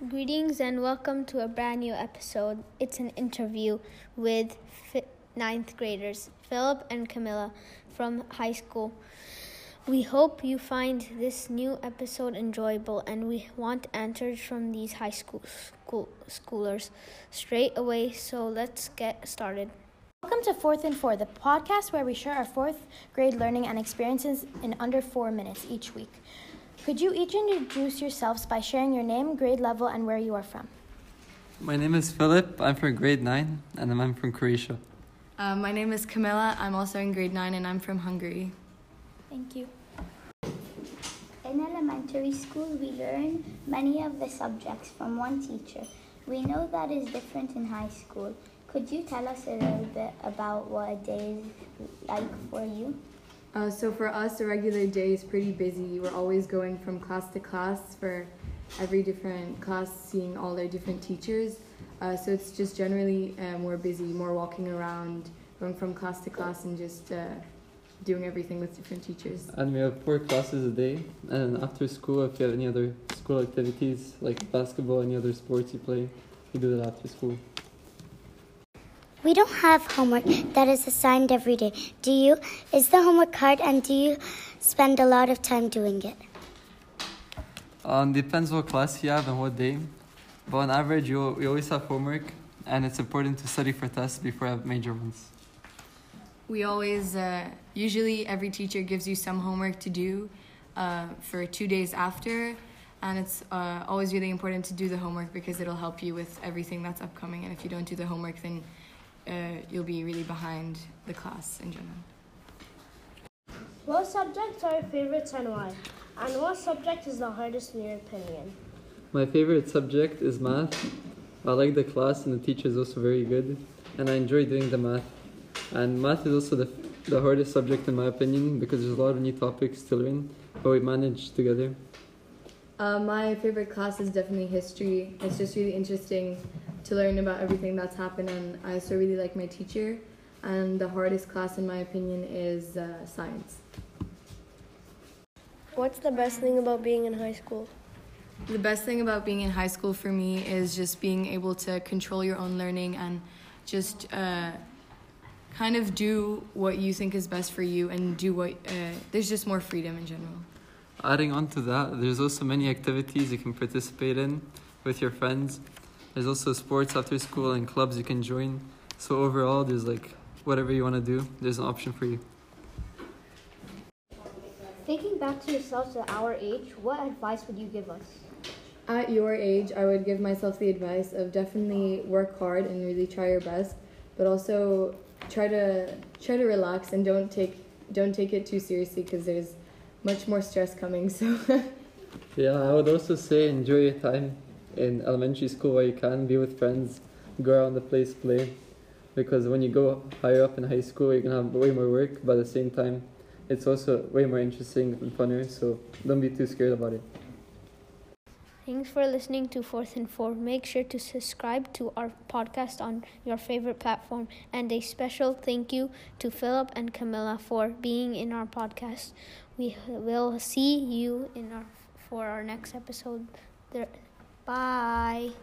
Greetings and welcome to a brand new episode. It's an interview with fi- ninth graders, Philip and Camilla from high school. We hope you find this new episode enjoyable and we want answers from these high school, school schoolers straight away, so let's get started. Welcome to Fourth and Four, the podcast where we share our fourth grade learning and experiences in under four minutes each week. Could you each introduce yourselves by sharing your name, grade level, and where you are from? My name is Philip. I'm from grade 9 and I'm from Croatia. Uh, my name is Camilla. I'm also in grade 9 and I'm from Hungary. Thank you. In elementary school, we learn many of the subjects from one teacher. We know that is different in high school. Could you tell us a little bit about what a day is like for you? Uh, so for us, a regular day is pretty busy. We're always going from class to class for every different class, seeing all their different teachers. Uh, so it's just generally uh, more busy, more walking around, going from class to class, and just uh, doing everything with different teachers. And we have four classes a day. And after school, if you have any other school activities like basketball, any other sports you play, you do that after school. We don't have homework that is assigned every day. Do you? Is the homework hard and do you spend a lot of time doing it? Um, depends what class you have and what day. But on average, you, we always have homework, and it's important to study for tests before I have major ones. We always, uh, usually, every teacher gives you some homework to do uh, for two days after. And it's uh, always really important to do the homework because it'll help you with everything that's upcoming. And if you don't do the homework, then uh, you'll be really behind the class in general. What subjects are your favorites and why? And what subject is the hardest in your opinion? My favorite subject is math. I like the class, and the teacher is also very good. And I enjoy doing the math. And math is also the, the hardest subject, in my opinion, because there's a lot of new topics to learn, but we manage together. Uh, my favorite class is definitely history. It's just really interesting to learn about everything that's happened, and I also really like my teacher. And the hardest class, in my opinion, is uh, science. What's the best thing about being in high school? The best thing about being in high school for me is just being able to control your own learning and just uh, kind of do what you think is best for you and do what uh, there's just more freedom in general. Adding on to that, there's also many activities you can participate in with your friends. There's also sports after school and clubs you can join. So overall, there's like whatever you want to do, there's an option for you. Thinking back to yourselves at our age, what advice would you give us? At your age, I would give myself the advice of definitely work hard and really try your best, but also try to try to relax and don't take don't take it too seriously because there's much more stress coming. So Yeah, I would also say enjoy your time in elementary school where you can. Be with friends, go around the place, play. Because when you go higher up in high school, you're gonna have way more work, but at the same time, it's also way more interesting and funner. So don't be too scared about it. Thanks for listening to Fourth and Four. Make sure to subscribe to our podcast on your favorite platform. And a special thank you to Philip and Camilla for being in our podcast. We will see you in our for our next episode. There, bye.